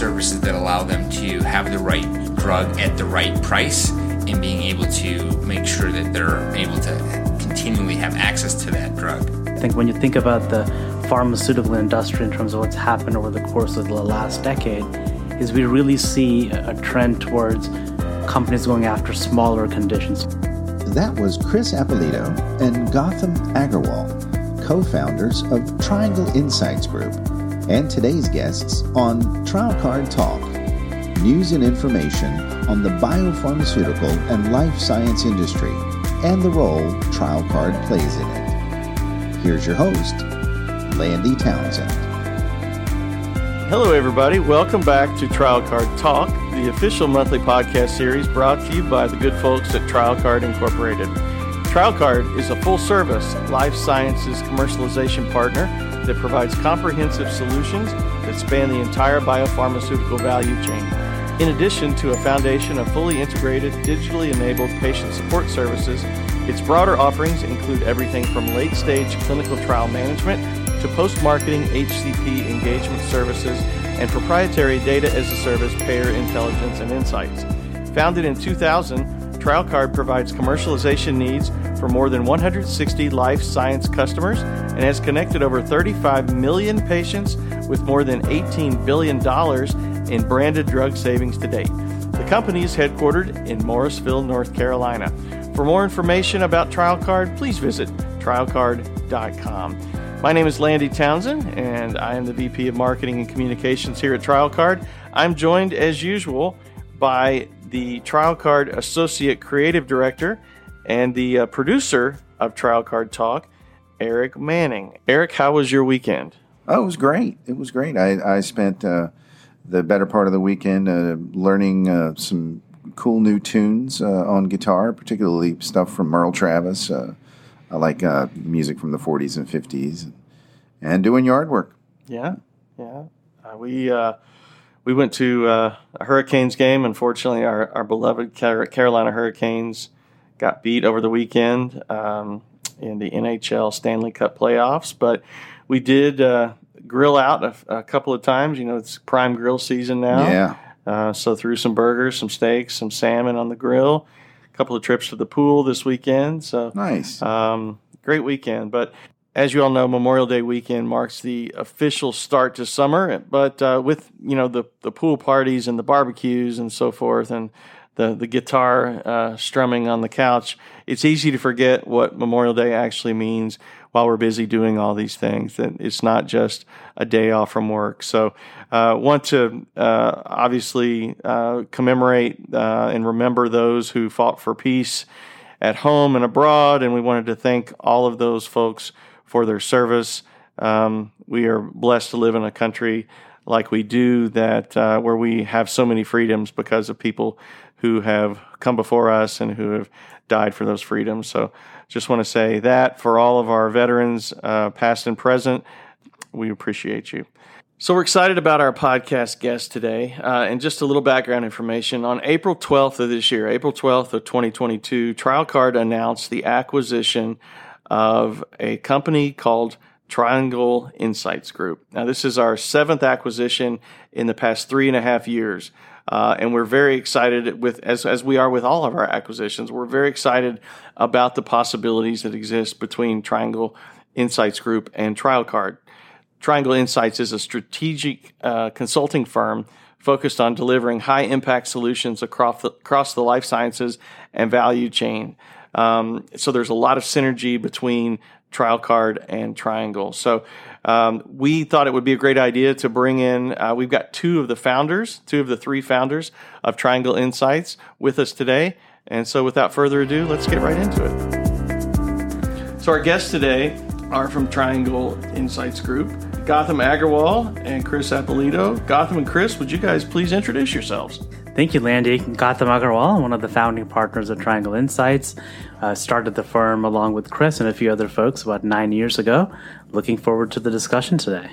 services that allow them to have the right drug at the right price and being able to make sure that they're able to continually have access to that drug. I think when you think about the pharmaceutical industry in terms of what's happened over the course of the last decade, is we really see a trend towards companies going after smaller conditions. That was Chris Appolito and Gautam Agarwal, co founders of Triangle Insights Group, and today's guests on TrialCard Talk news and information on the biopharmaceutical and life science industry and the role TrialCard plays in it. Here's your host, Landy Townsend. Hello, everybody. Welcome back to TrialCard Talk, the official monthly podcast series brought to you by the good folks at TrialCard Incorporated. TrialCard is a full service life sciences commercialization partner that provides comprehensive solutions that span the entire biopharmaceutical value chain. In addition to a foundation of fully integrated, digitally enabled patient support services, its broader offerings include everything from late stage clinical trial management to post marketing HCP engagement services and proprietary data as a service payer intelligence and insights. Founded in 2000, TrialCard provides commercialization needs for more than 160 life science customers and has connected over 35 million patients with more than $18 billion in branded drug savings to date. The company is headquartered in Morrisville, North Carolina. For more information about TrialCard, please visit trialcard.com. My name is Landy Townsend, and I am the VP of Marketing and Communications here at TrialCard. I'm joined, as usual, by the TrialCard Associate Creative Director and the uh, producer of TrialCard Talk, Eric Manning. Eric, how was your weekend? Oh, it was great. It was great. I, I spent uh, the better part of the weekend uh, learning uh, some cool new tunes uh, on guitar, particularly stuff from Merle Travis. Uh, I like uh, music from the 40s and 50s, and doing yard work. Yeah, yeah. we we went to a Hurricanes game. Unfortunately, our, our beloved Carolina Hurricanes got beat over the weekend um, in the NHL Stanley Cup playoffs, but we did uh, grill out a, a, couple of times. You know, it's prime grill season now. Yeah. Uh, so threw some burgers, some steaks, some salmon on the grill. A couple of trips to the pool this weekend. So nice. Um, great weekend. But as you all know, Memorial Day weekend marks the official start to summer. But uh, with you know the the pool parties and the barbecues and so forth, and the the guitar uh, strumming on the couch, it's easy to forget what Memorial Day actually means while we're busy doing all these things. That it's not just a day off from work. So, uh, want to uh, obviously uh, commemorate uh, and remember those who fought for peace at home and abroad, and we wanted to thank all of those folks for their service. Um, we are blessed to live in a country like we do that uh, where we have so many freedoms because of people who have come before us and who have died for those freedoms. So just want to say that for all of our veterans, uh, past and present, we appreciate you. So we're excited about our podcast guest today. Uh, and just a little background information. On April 12th of this year, April 12th of 2022, TrialCard announced the acquisition of a company called Triangle Insights Group. Now, this is our seventh acquisition in the past three and a half years. Uh, and we're very excited with as as we are with all of our acquisitions. We're very excited about the possibilities that exist between Triangle Insights Group and TrialCard. Triangle Insights is a strategic uh, consulting firm focused on delivering high impact solutions across the, across the life sciences and value chain. Um, so there's a lot of synergy between TrialCard and Triangle. So um, we thought it would be a great idea to bring in, uh, we've got two of the founders, two of the three founders of Triangle Insights with us today. And so without further ado, let's get right into it. So our guests today are from Triangle Insights Group, Gautam Agarwal and Chris Appolito. Gautam and Chris, would you guys please introduce yourselves? Thank you, Landy. Gautam Agarwal, one of the founding partners of Triangle Insights, uh, started the firm along with Chris and a few other folks about nine years ago. Looking forward to the discussion today.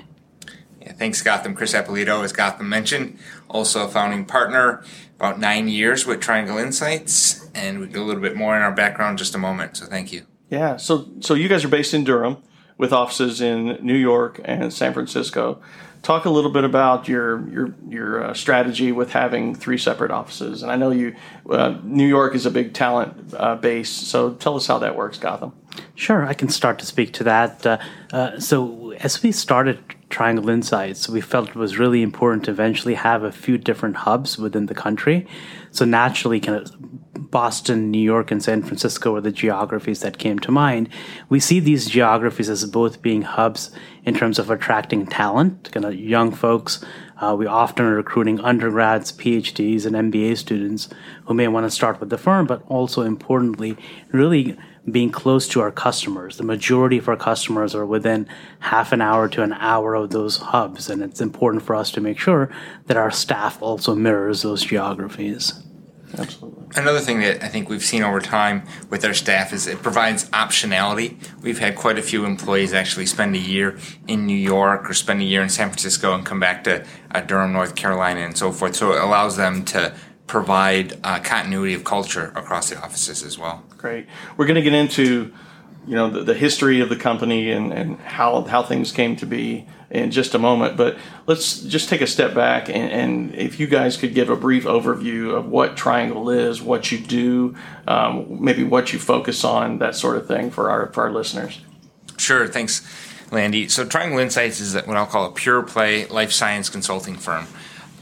Yeah, thanks, Gautam. Chris Appolito, as Gautam mentioned, also a founding partner, about nine years with Triangle Insights, and we'll get a little bit more in our background in just a moment. So thank you. Yeah. So so you guys are based in Durham. with offices in New York and San Francisco. Talk a little bit about your your your uh, strategy with having three separate offices. And I know you, uh, New York is a big talent uh, base. So tell us how that works, Gautam. Sure, I can start to speak to that. Uh, uh, so as we started Triangle Insights, we felt it was really important to eventually have a few different hubs within the country. So naturally, kind of Boston, New York, and San Francisco were the geographies that came to mind. We see these geographies as both being hubs in terms of attracting talent, kind of young folks. Uh, we often are recruiting undergrads, PhDs, and MBA students who may want to start with the firm, but also importantly, really being close to our customers. The majority of our customers are within half an hour to an hour of those hubs, and it's important for us to make sure that our staff also mirrors those geographies. Absolutely. Another thing that I think we've seen over time with our staff is it provides optionality. We've had quite a few employees actually spend a year in New York or spend a year in San Francisco and come back to uh, Durham, North Carolina, and so forth. So it allows them to provide uh, continuity of culture across the offices as well. Great. We're going to get into you know the, the history of the company and, and how how things came to be in just a moment. But let's just take a step back and, and if you guys could give a brief overview of what Triangle is, what you do, um, maybe what you focus on, that sort of thing for our for our listeners. Sure. Thanks, Landy. So Triangle Insights is what I'll call a pure play life science consulting firm.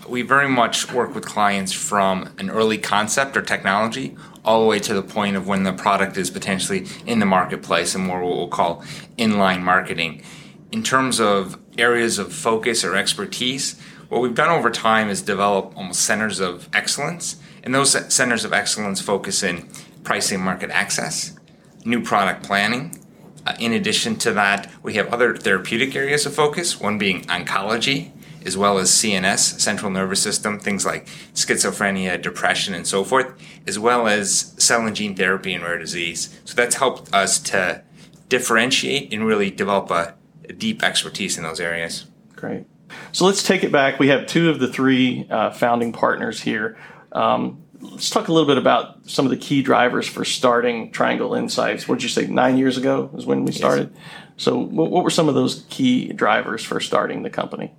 We very much work with clients from an early concept or technology all the way to the point of when the product is potentially in the marketplace and more what we'll call inline marketing. In terms of areas of focus or expertise, what we've done over time is develop almost centers of excellence. And those centers of excellence focus in pricing market access, new product planning. Uh, in addition to that, we have other therapeutic areas of focus, one being oncology, as well as CNS, central nervous system, things like schizophrenia, depression, and so forth, as well as cell and gene therapy and rare disease. So that's helped us to differentiate and really develop a, a deep expertise in those areas. Great. So let's take it back. We have two of the three uh, founding partners here. Um, let's talk a little bit about some of the key drivers for starting Triangle Insights. What did you say? Nine years ago is when we started. Yes. So, what, what were some of those key drivers for starting the company?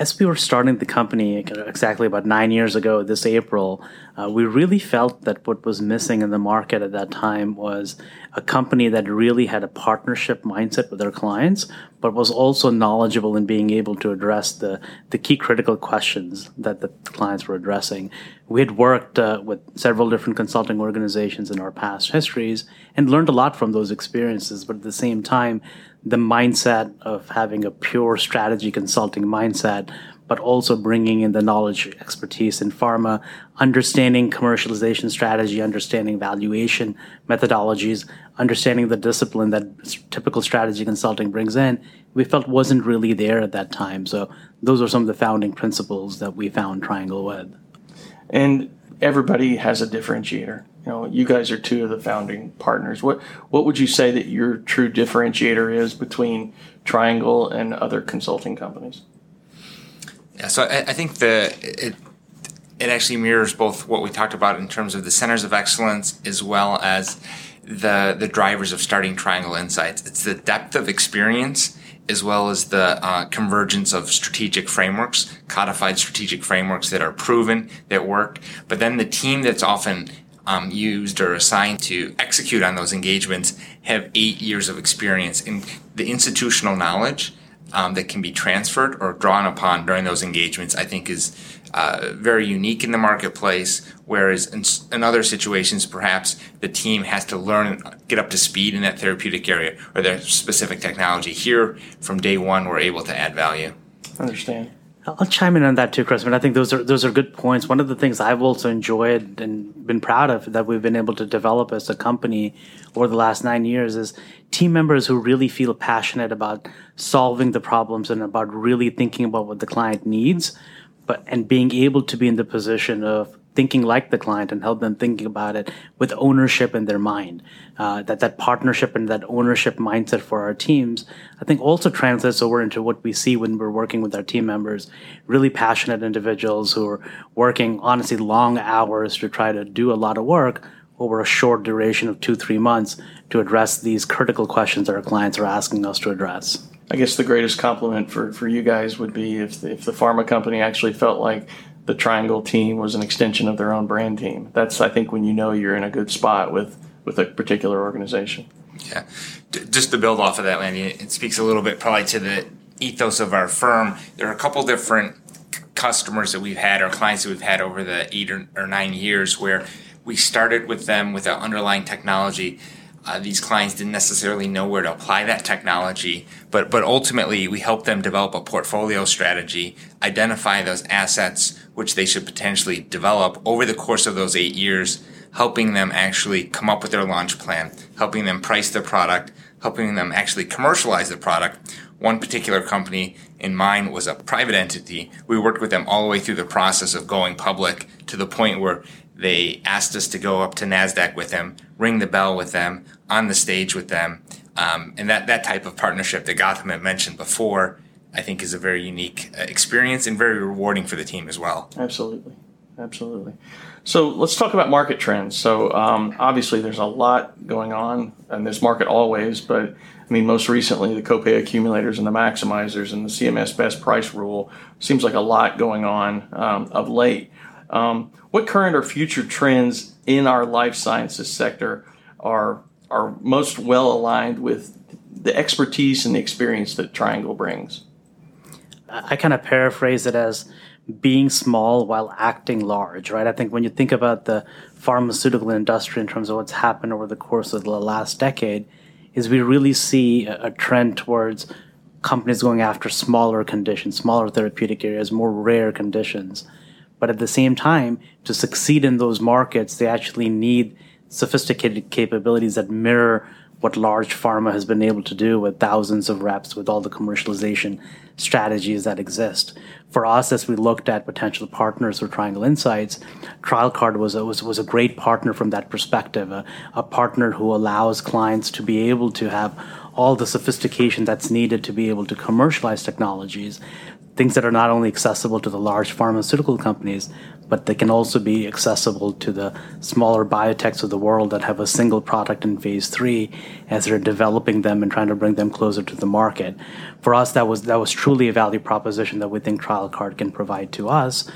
As we were starting the company exactly about nine years ago this April, uh, we really felt that what was missing in the market at that time was a company that really had a partnership mindset with their clients, but was also knowledgeable in being able to address the, the key critical questions that the clients were addressing. We had worked uh, with several different consulting organizations in our past histories and learned a lot from those experiences, but at the same time, the mindset of having a pure strategy consulting mindset, but also bringing in the knowledge, expertise in pharma, understanding commercialization strategy, understanding valuation methodologies, understanding the discipline that typical strategy consulting brings in, we felt wasn't really there at that time. So those are some of the founding principles that we found Triangle with. And everybody has a differentiator you know, you guys are two of the founding partners. What what would you say that your true differentiator is between Triangle and other consulting companies? Yeah, so I, I think the it it actually mirrors both what we talked about in terms of the centers of excellence as well as the the drivers of starting Triangle Insights. It's the depth of experience as well as the uh, convergence of strategic frameworks, codified strategic frameworks that are proven, that work, but then the team that's often um, used or assigned to execute on those engagements have eight years of experience in the institutional knowledge um, that can be transferred or drawn upon during those engagements. I think is uh, very unique in the marketplace. Whereas in, in, other situations, perhaps the team has to learn get up to speed in that therapeutic area or their specific technology. Here, from day one, we're able to add value. Understand. I'll chime in on that too, Chris. But I think those are those are good points. One of the things I've also enjoyed and been proud of that we've been able to develop as a company over the last nine years is team members who really feel passionate about solving the problems and about really thinking about what the client needs, but and being able to be in the position of thinking like the client and help them thinking about it with ownership in their mind. Uh, that that partnership and that ownership mindset for our teams, I think, also translates over into what we see when we're working with our team members. Really passionate individuals who are working honestly long hours to try to do a lot of work over a short duration of two, three months to address these critical questions that our clients are asking us to address. I guess the greatest compliment for, for you guys would be if the, if the pharma company actually felt like the Triangle team was an extension of their own brand team. That's I think when you know you're in a good spot with with a particular organization. Yeah, D- just to build off of that, Landy, it speaks a little bit probably to the ethos of our firm. There are a couple different customers that we've had, or clients that we've had over the eight or, or nine years, where we started with them with an underlying technology. Uh, these clients didn't necessarily know where to apply that technology, but but ultimately we helped them develop a portfolio strategy, identify those assets which they should potentially develop over the course of those eight years, helping them actually come up with their launch plan, helping them price the product, helping them actually commercialize the product. One particular company in mine was a private entity. We worked with them all the way through the process of going public to the point where they asked us to go up to NASDAQ with them, ring the bell with them, on the stage with them. Um, and that, that type of partnership that Gautam had mentioned before, I think is a very unique uh, experience and very rewarding for the team as well. Absolutely. Absolutely. So let's talk about market trends. So um, obviously, there's a lot going on in this market always, but I mean, most recently, the copay accumulators and the maximizers and the CMS best price rule seems like a lot going on um, of late. Um, what current or future trends in our life sciences sector are are most well aligned with the expertise and the experience that Triangle brings? I kind of paraphrase it as being small while acting large, right? I think when you think about the pharmaceutical industry in terms of what's happened over the course of the last decade, is we really see a, a trend towards companies going after smaller conditions, smaller therapeutic areas, more rare conditions. But at the same time, to succeed in those markets, they actually need sophisticated capabilities that mirror what large pharma has been able to do with thousands of reps with all the commercialization strategies that exist. For us, as we looked at potential partners for Triangle Insights, TrialCard was a, was, was a great partner from that perspective, a, a partner who allows clients to be able to have all the sophistication that's needed to be able to commercialize technologies, things that are not only accessible to the large pharmaceutical companies, but they can also be accessible to the smaller biotechs of the world that have a single product in phase three as they're developing them and trying to bring them closer to the market. For us, that was that was truly a value proposition that we think TrialCard can provide to us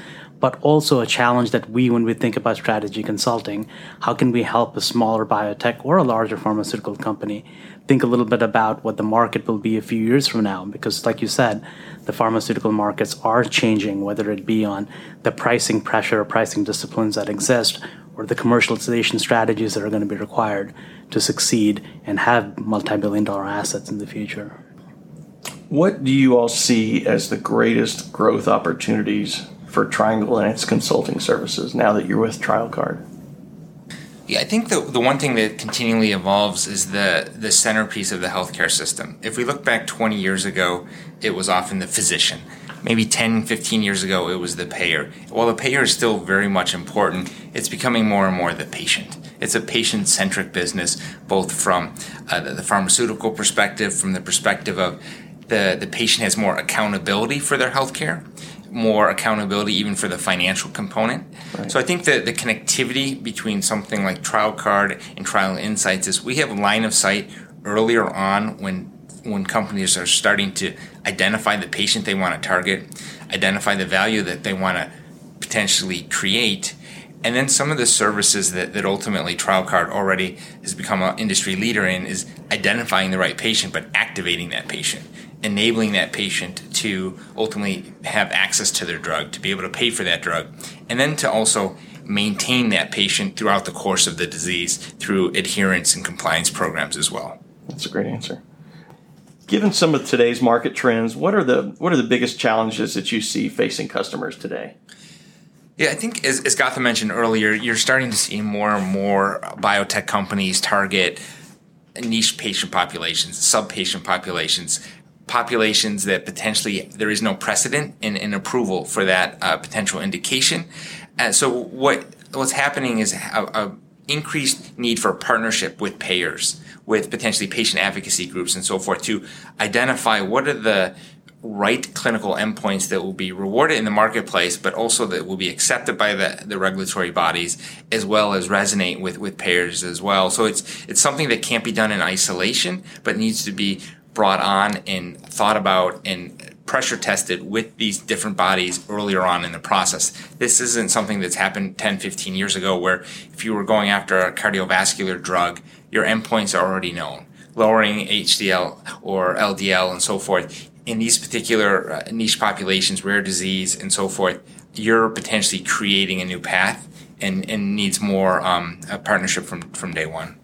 but also a challenge that we, when we think about strategy consulting, how can we help a smaller biotech or a larger pharmaceutical company think a little bit about what the market will be a few years from now? Because, like you said, the pharmaceutical markets are changing, whether it be on the pricing pressure or pricing disciplines that exist or the commercialization strategies that are going to be required to succeed and have multi billion dollar assets in the future. What do you all see as the greatest growth opportunities for Triangle and its consulting services now that you're with TrialCard? Yeah, I think the, the one thing that continually evolves is the, the centerpiece of the healthcare system. If we look back 20 years ago, it was often the physician. Maybe 10, 15 years ago, it was the payer. While the payer is still very much important, it's becoming more and more the patient. It's a patient centric business, both from uh, the, the pharmaceutical perspective, from the perspective of the, the patient has more accountability for their healthcare more accountability even for the financial component. Right. So I think that the connectivity between something like TrialCard and Trial Insights is we have line of sight earlier on when when companies are starting to identify the patient they want to target, identify the value that they want to potentially create, and then some of the services that, that ultimately TrialCard already has become an industry leader in is identifying the right patient but activating that patient enabling that patient to ultimately have access to their drug, to be able to pay for that drug, and then to also maintain that patient throughout the course of the disease through adherence and compliance programs as well. That's a great answer. Given some of today's market trends, what are the what are the biggest challenges that you see facing customers today? Yeah, I think as, as Gautam mentioned earlier, you're starting to see more and more biotech companies target niche patient populations, sub patient populations, populations that potentially there is no precedent in, in approval for that uh, potential indication. Uh, so what what's happening is a, a, increased need for partnership with payers, with potentially patient advocacy groups and so forth to identify what are the right clinical endpoints that will be rewarded in the marketplace, but also that will be accepted by the, the regulatory bodies as well as resonate with, with payers as well. So it's it's something that can't be done in isolation, but needs to be brought on and thought about and pressure tested with these different bodies earlier on in the process. This isn't something that's happened 10, 15 years ago where if you were going after a cardiovascular drug, your endpoints are already known. Lowering HDL or LDL and so forth in these particular uh, niche populations, rare disease and so forth, you're potentially creating a new path and, and needs more um, partnership from, from day one.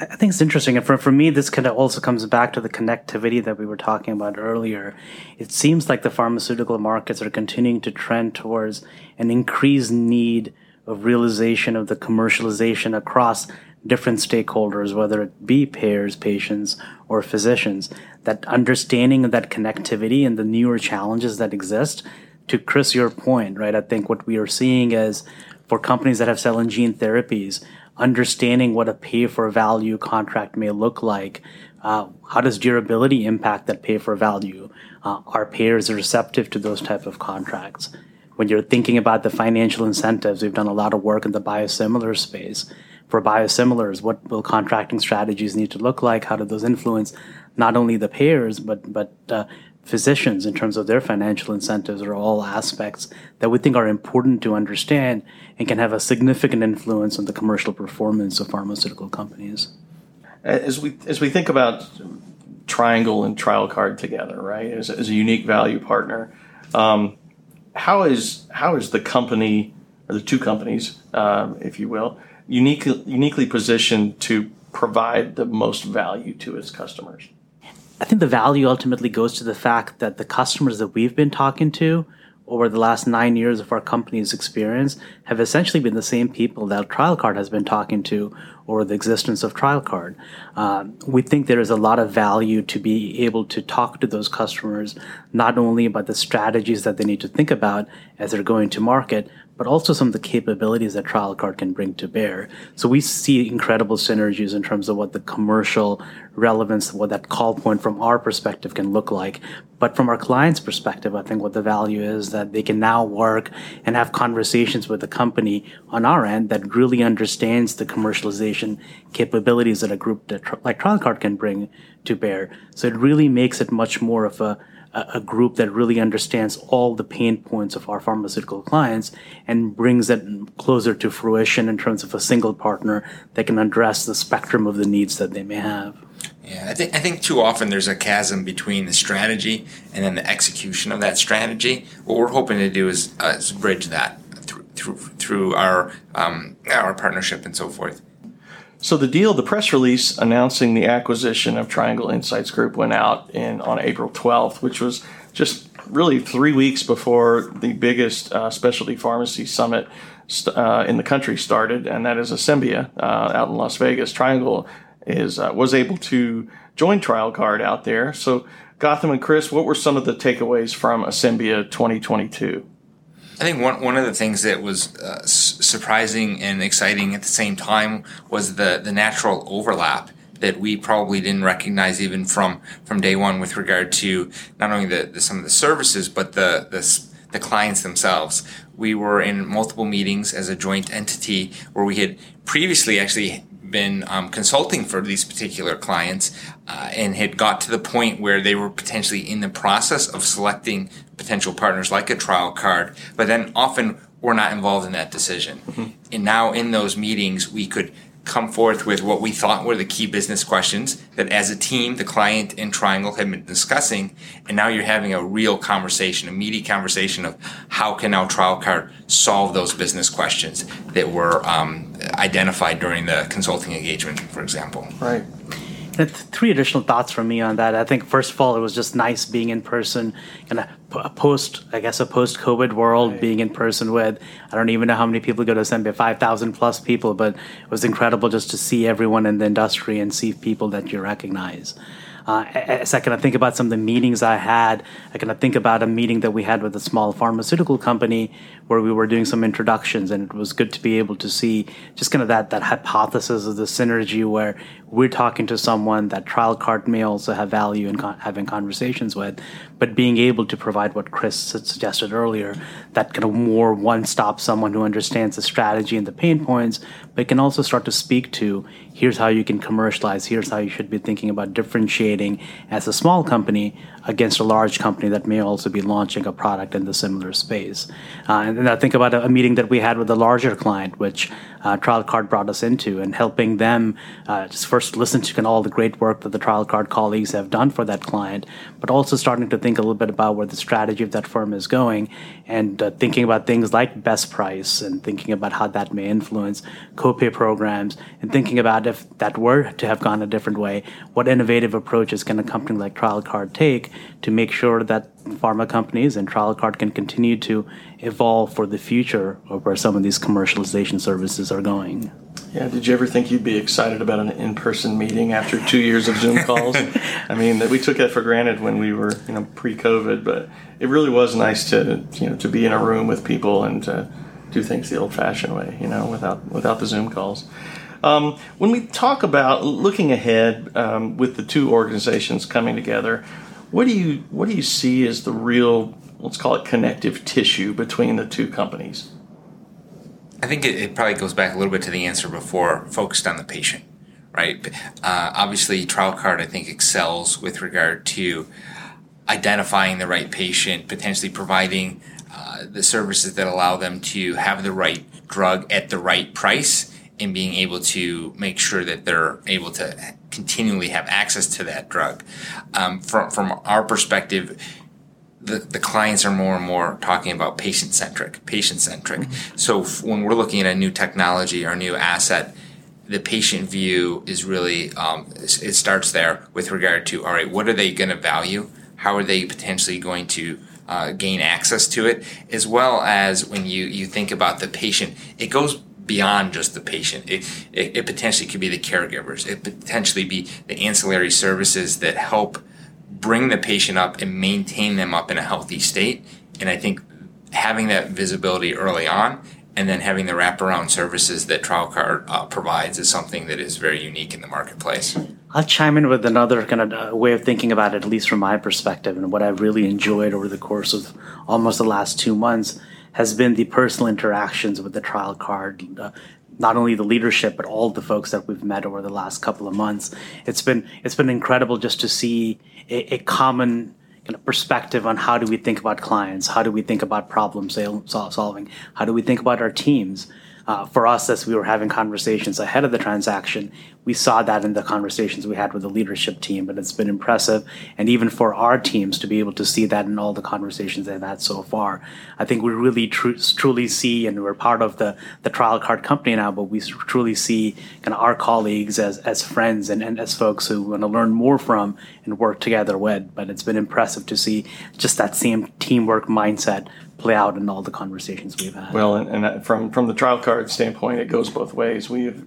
I think it's interesting. And for, for me, this kind of also comes back to the connectivity that we were talking about earlier. It seems like the pharmaceutical markets are continuing to trend towards an increased need of realization of the commercialization across different stakeholders, whether it be payers, patients, or physicians. That understanding of that connectivity and the newer challenges that exist. To Chris, your point, right? I think what we are seeing is for companies that have cell and gene therapies, understanding what a pay for value contract may look like. Uh, how does durability impact that pay for value? Uh, are payers receptive to those type of contracts? When you're thinking about the financial incentives, we've done a lot of work in the biosimilar space. For biosimilars, what will contracting strategies need to look like? How do those influence not only the payers but but uh, physicians in terms of their financial incentives are all aspects that we think are important to understand and can have a significant influence on the commercial performance of pharmaceutical companies. As we as we think about Triangle and TrialCard together, right, as, as a unique value partner, um, how is how is the company or the two companies, um, if you will, uniquely uniquely positioned to provide the most value to its customers? I think the value ultimately goes to the fact that the customers that we've been talking to over the last nine years of our company's experience have essentially been the same people that TrialCard has been talking to over the existence of TrialCard. Um, we think there is a lot of value to be able to talk to those customers, not only about the strategies that they need to think about as they're going to market, but also some of the capabilities that TrialCard can bring to bear. So we see incredible synergies in terms of what the commercial relevance, what that call point from our perspective can look like. But from our client's perspective, I think what the value is that they can now work and have conversations with a company on our end that really understands the commercialization capabilities that a group that, like TrialCard can bring to bear. So it really makes it much more of a a, group that really understands all the pain points of our pharmaceutical clients and brings it closer to fruition in terms of a single partner that can address the spectrum of the needs that they may have. Yeah, I think I think too often there's a chasm between the strategy and then the execution of that strategy. What we're hoping to do is, uh, is bridge that through through, through our um, our partnership and so forth. So the deal, the press release announcing the acquisition of Triangle Insights Group went out in on April 12th, which was just really three weeks before the biggest uh, specialty pharmacy summit uh, in the country started, and that is Asembia uh, out in Las Vegas. Triangle is uh, was able to join TrialCard out there. So Gotham and Chris, what were some of the takeaways from Asembia 2022? I think one, one of the things that was uh, surprising and exciting at the same time was the, the natural overlap that we probably didn't recognize even from, from day one with regard to not only the, the some of the services, but the, the, the clients themselves. We were in multiple meetings as a joint entity where we had previously actually been um, consulting for these particular clients uh, and had got to the point where they were potentially in the process of selecting potential partners like a trial card, but then often we're not involved in that decision. Mm-hmm. And now in those meetings, we could come forth with what we thought were the key business questions that as a team, the client and Triangle had been discussing. And now you're having a real conversation, a meaty conversation of how can now TrialCard solve those business questions that were um, identified during the consulting engagement, for example. Right three additional thoughts from me on that. I think first of all, it was just nice being in person in a post, I guess, a post-COVID world, right. being in person with. I don't even know how many people go to Asembia, five thousand plus people, but it was incredible just to see everyone in the industry and see people that you recognize. Uh, as I think about some of the meetings I had, I kind of think about a meeting that we had with a small pharmaceutical company where we were doing some introductions, and it was good to be able to see just kind of that that hypothesis of the synergy where we're talking to someone that TrialCard may also have value in con- having conversations with, but being able to provide what Chris suggested earlier, that kind of more one-stop someone who understands the strategy and the pain points, but can also start to speak to here's how you can commercialize, here's how you should be thinking about differentiating as a small company against a large company that may also be launching a product in the similar space. Uh, and then I think about a, a, meeting that we had with a larger client, which uh, TrialCard brought us into, and helping them uh, just first listen to all the great work that the TrialCard colleagues have done for that client, but also starting to think a little bit about where the strategy of that firm is going, and uh, thinking about things like best price, and thinking about how that may influence copay programs, and thinking about if that were to have gone a different way, what innovative approaches can a company like TrialCard take to make sure that pharma companies and trial card can continue to evolve for the future of where some of these commercialization services are going. Yeah, did you ever think you'd be excited about an in-person meeting after two years of Zoom calls? I mean, we took that for granted when we were, you know, pre-COVID, but it really was nice to, you know, to be in a room with people and to do things the old-fashioned way, you know, without without the Zoom calls. Um, when we talk about looking ahead um, with the two organizations coming together, what do you what do you see as the real let's call it connective tissue between the two companies? I think it, it probably goes back a little bit to the answer before, focused on the patient, right? Uh, obviously, TrialCard I think excels with regard to identifying the right patient, potentially providing uh, the services that allow them to have the right drug at the right price and being able to make sure that they're able to continually have access to that drug. Um, from, from our perspective, the, the clients are more and more talking about patient centric, patient centric. Mm-hmm. So f- when we're looking at a new technology or a new asset, the patient view is really um, it starts there with regard to all right, what are they going to value? How are they potentially going to uh, gain access to it? As well as when you you think about the patient, it goes beyond just the patient. It, it, it, potentially could be the caregivers. It potentially be the ancillary services that help bring the patient up and maintain them up in a healthy state. And I think having that visibility early on and then having the wraparound services that TrialCard uh, provides is something that is very unique in the marketplace. I'll chime in with another kind of uh, way of thinking about it, at least from my perspective, and what I've really enjoyed over the course of almost the last two months has been the personal interactions with the TrialCard. Uh, not only the leadership, but all the folks that we've met over the last couple of months. It's been it's been incredible just to see a, a common kind of perspective on how do we think about clients, how do we think about problem solving, how do we think about our teams Uh, for us as we were having conversations ahead of the transaction we saw that in the conversations we had with the leadership team but it's been impressive. And even for our teams to be able to see that in all the conversations they've had so far i think we really tr- truly see and we're part of the the trial card company now but we truly see kind of our colleagues as as friends and, and as folks who want to learn more from and work together with. But it's been impressive to see just that same teamwork mindset play out in all the conversations we've had. Well, and, and from from the trial card standpoint, it goes both ways. We have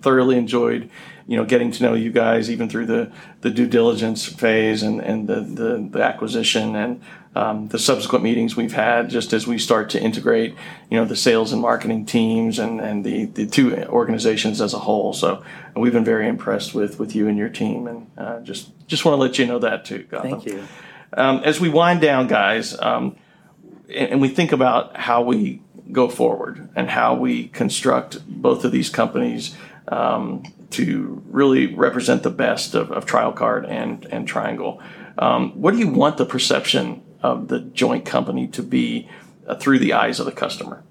thoroughly enjoyed, you know, getting to know you guys even through the, the due diligence phase and, and the, the, the acquisition and um, the subsequent meetings we've had just as we start to integrate, you know, the sales and marketing teams and, and the, the two organizations as a whole. So we've been very impressed with, with you and your team and uh, just, just want to let you know that too, Gautam. Thank you. Um, as we wind down, guys, um, and we think about how we go forward and how we construct both of these companies um, to really represent the best of, of TrialCard and, and Triangle. Um, what do you want the perception of the joint company to be uh, through the eyes of the customer?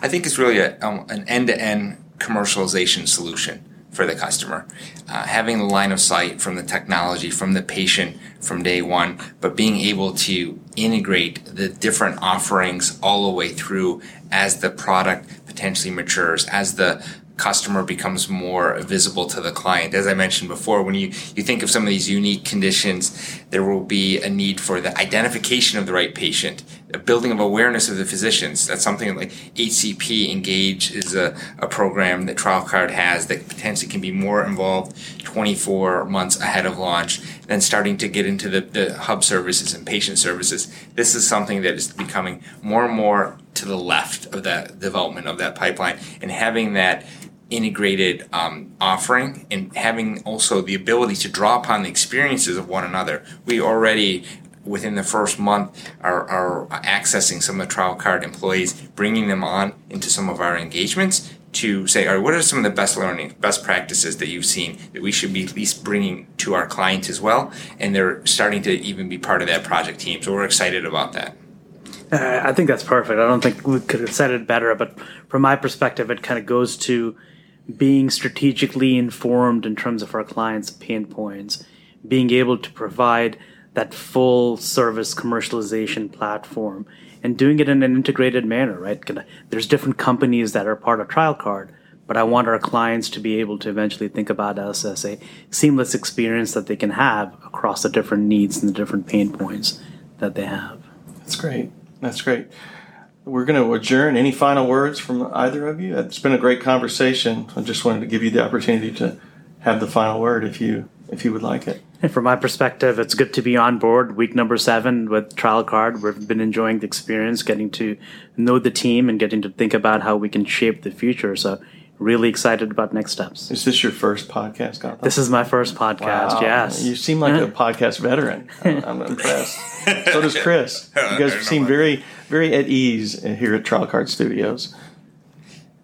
I think it's really a, um, an end to end commercialization solution for the customer. Uh, having the line of sight from the technology, from the patient from day one, but being able to integrate the different offerings all the way through as the product potentially matures, as the customer becomes more visible to the client. As I mentioned before, when you, you think of some of these unique conditions, there will be a need for the identification of the right patient, a building of awareness of the physicians. That's something like HCP Engage is a, a program that TrialCard has that potentially can be more involved 24 months ahead of launch, then starting to get into the, the hub services and patient services. This is something that is becoming more and more to the left of that development of that pipeline and having that integrated um, offering and having also the ability to draw upon the experiences of one another. We already within the first month are, are accessing some of the trial card employees, bringing them on into some of our engagements to say, all right, what are some of the best learning, best practices that you've seen that we should be at least bringing to our clients as well? And they're starting to even be part of that project team. So we're excited about that. Uh, I think that's perfect. I don't think we could have said it better, but from my perspective, it kind of goes to being strategically informed in terms of our clients' pain points, being able to provide that full service commercialization platform and doing it in an integrated manner, right? There's different companies that are part of Trial Card, but I want our clients to be able to eventually think about us as a seamless experience that they can have across the different needs and the different pain points that they have. That's great. That's great. We're going to adjourn. Any final words from either of you? It's been a great conversation. I just wanted to give you the opportunity to have the final word if you if you would like it. And from my perspective, it's good to be on board week number seven with Trial Card. We've been enjoying the experience, getting to know the team and getting to think about how we can shape the future. So really excited about next steps. Is this your first podcast, Gautam? This is my first podcast, wow. yes. You seem like a podcast veteran. I'm, I'm impressed. so does Chris. You guys seem very, very at ease here at Trial Card Studios.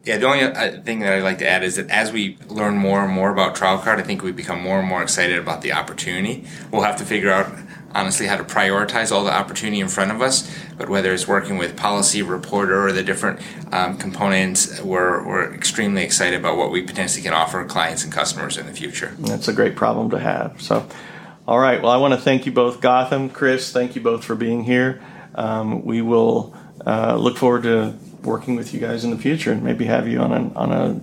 Yeah, the only uh, thing that I'd like to add is that as we learn more and more about trial card, I think we become more and more excited about the opportunity. We'll have to figure out, honestly, how to prioritize all the opportunity in front of us. But whether it's working with Policy Reporter or the different um, components, we're, we're extremely excited about what we potentially can offer clients and customers in the future. That's a great problem to have. So, all right. Well, I want to thank you both, Gautam, Chris. Thank you both for being here. Um, we will uh, look forward to working with you guys in the future and maybe have you on a, on a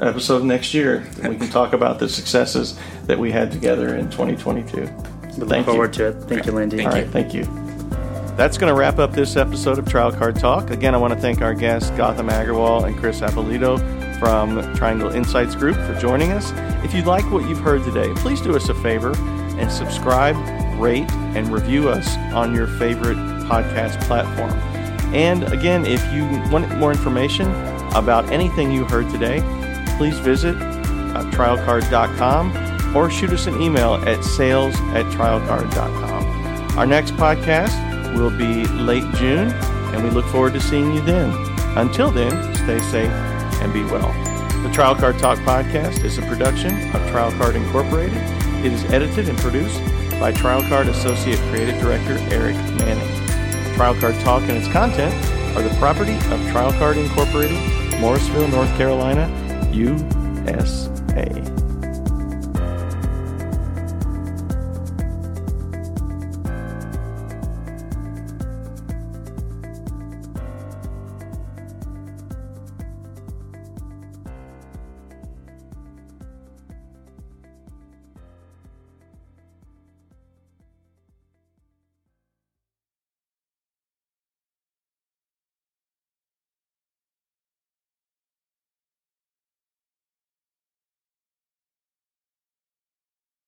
episode next year and we can talk about the successes that we had together in 2022. We look forward you. to it. Thank you, Lindy. Thank All right, you. thank you. That's going to wrap up this episode of Trial Card Talk. Again, I want to thank our guests, Gautam Agarwal and Chris Appolito from Triangle Insights Group for joining us. If you like what you've heard today, please do us a favor and subscribe, rate, and review us on your favorite podcast platform. And again, if you want more information about anything you heard today, please visit uh, trialcard.com or shoot us an email at sales at trialcard.com. Our next podcast will be late June, and we look forward to seeing you then. Until then, stay safe and be well. The Trial Card Talk podcast is a production of Trial Card Incorporated. It is edited and produced by Trial Card Associate Creative Director Eric Manning. Trial Card Talk and its content are the property of Trial Card Incorporated, Morrisville, North Carolina, USA.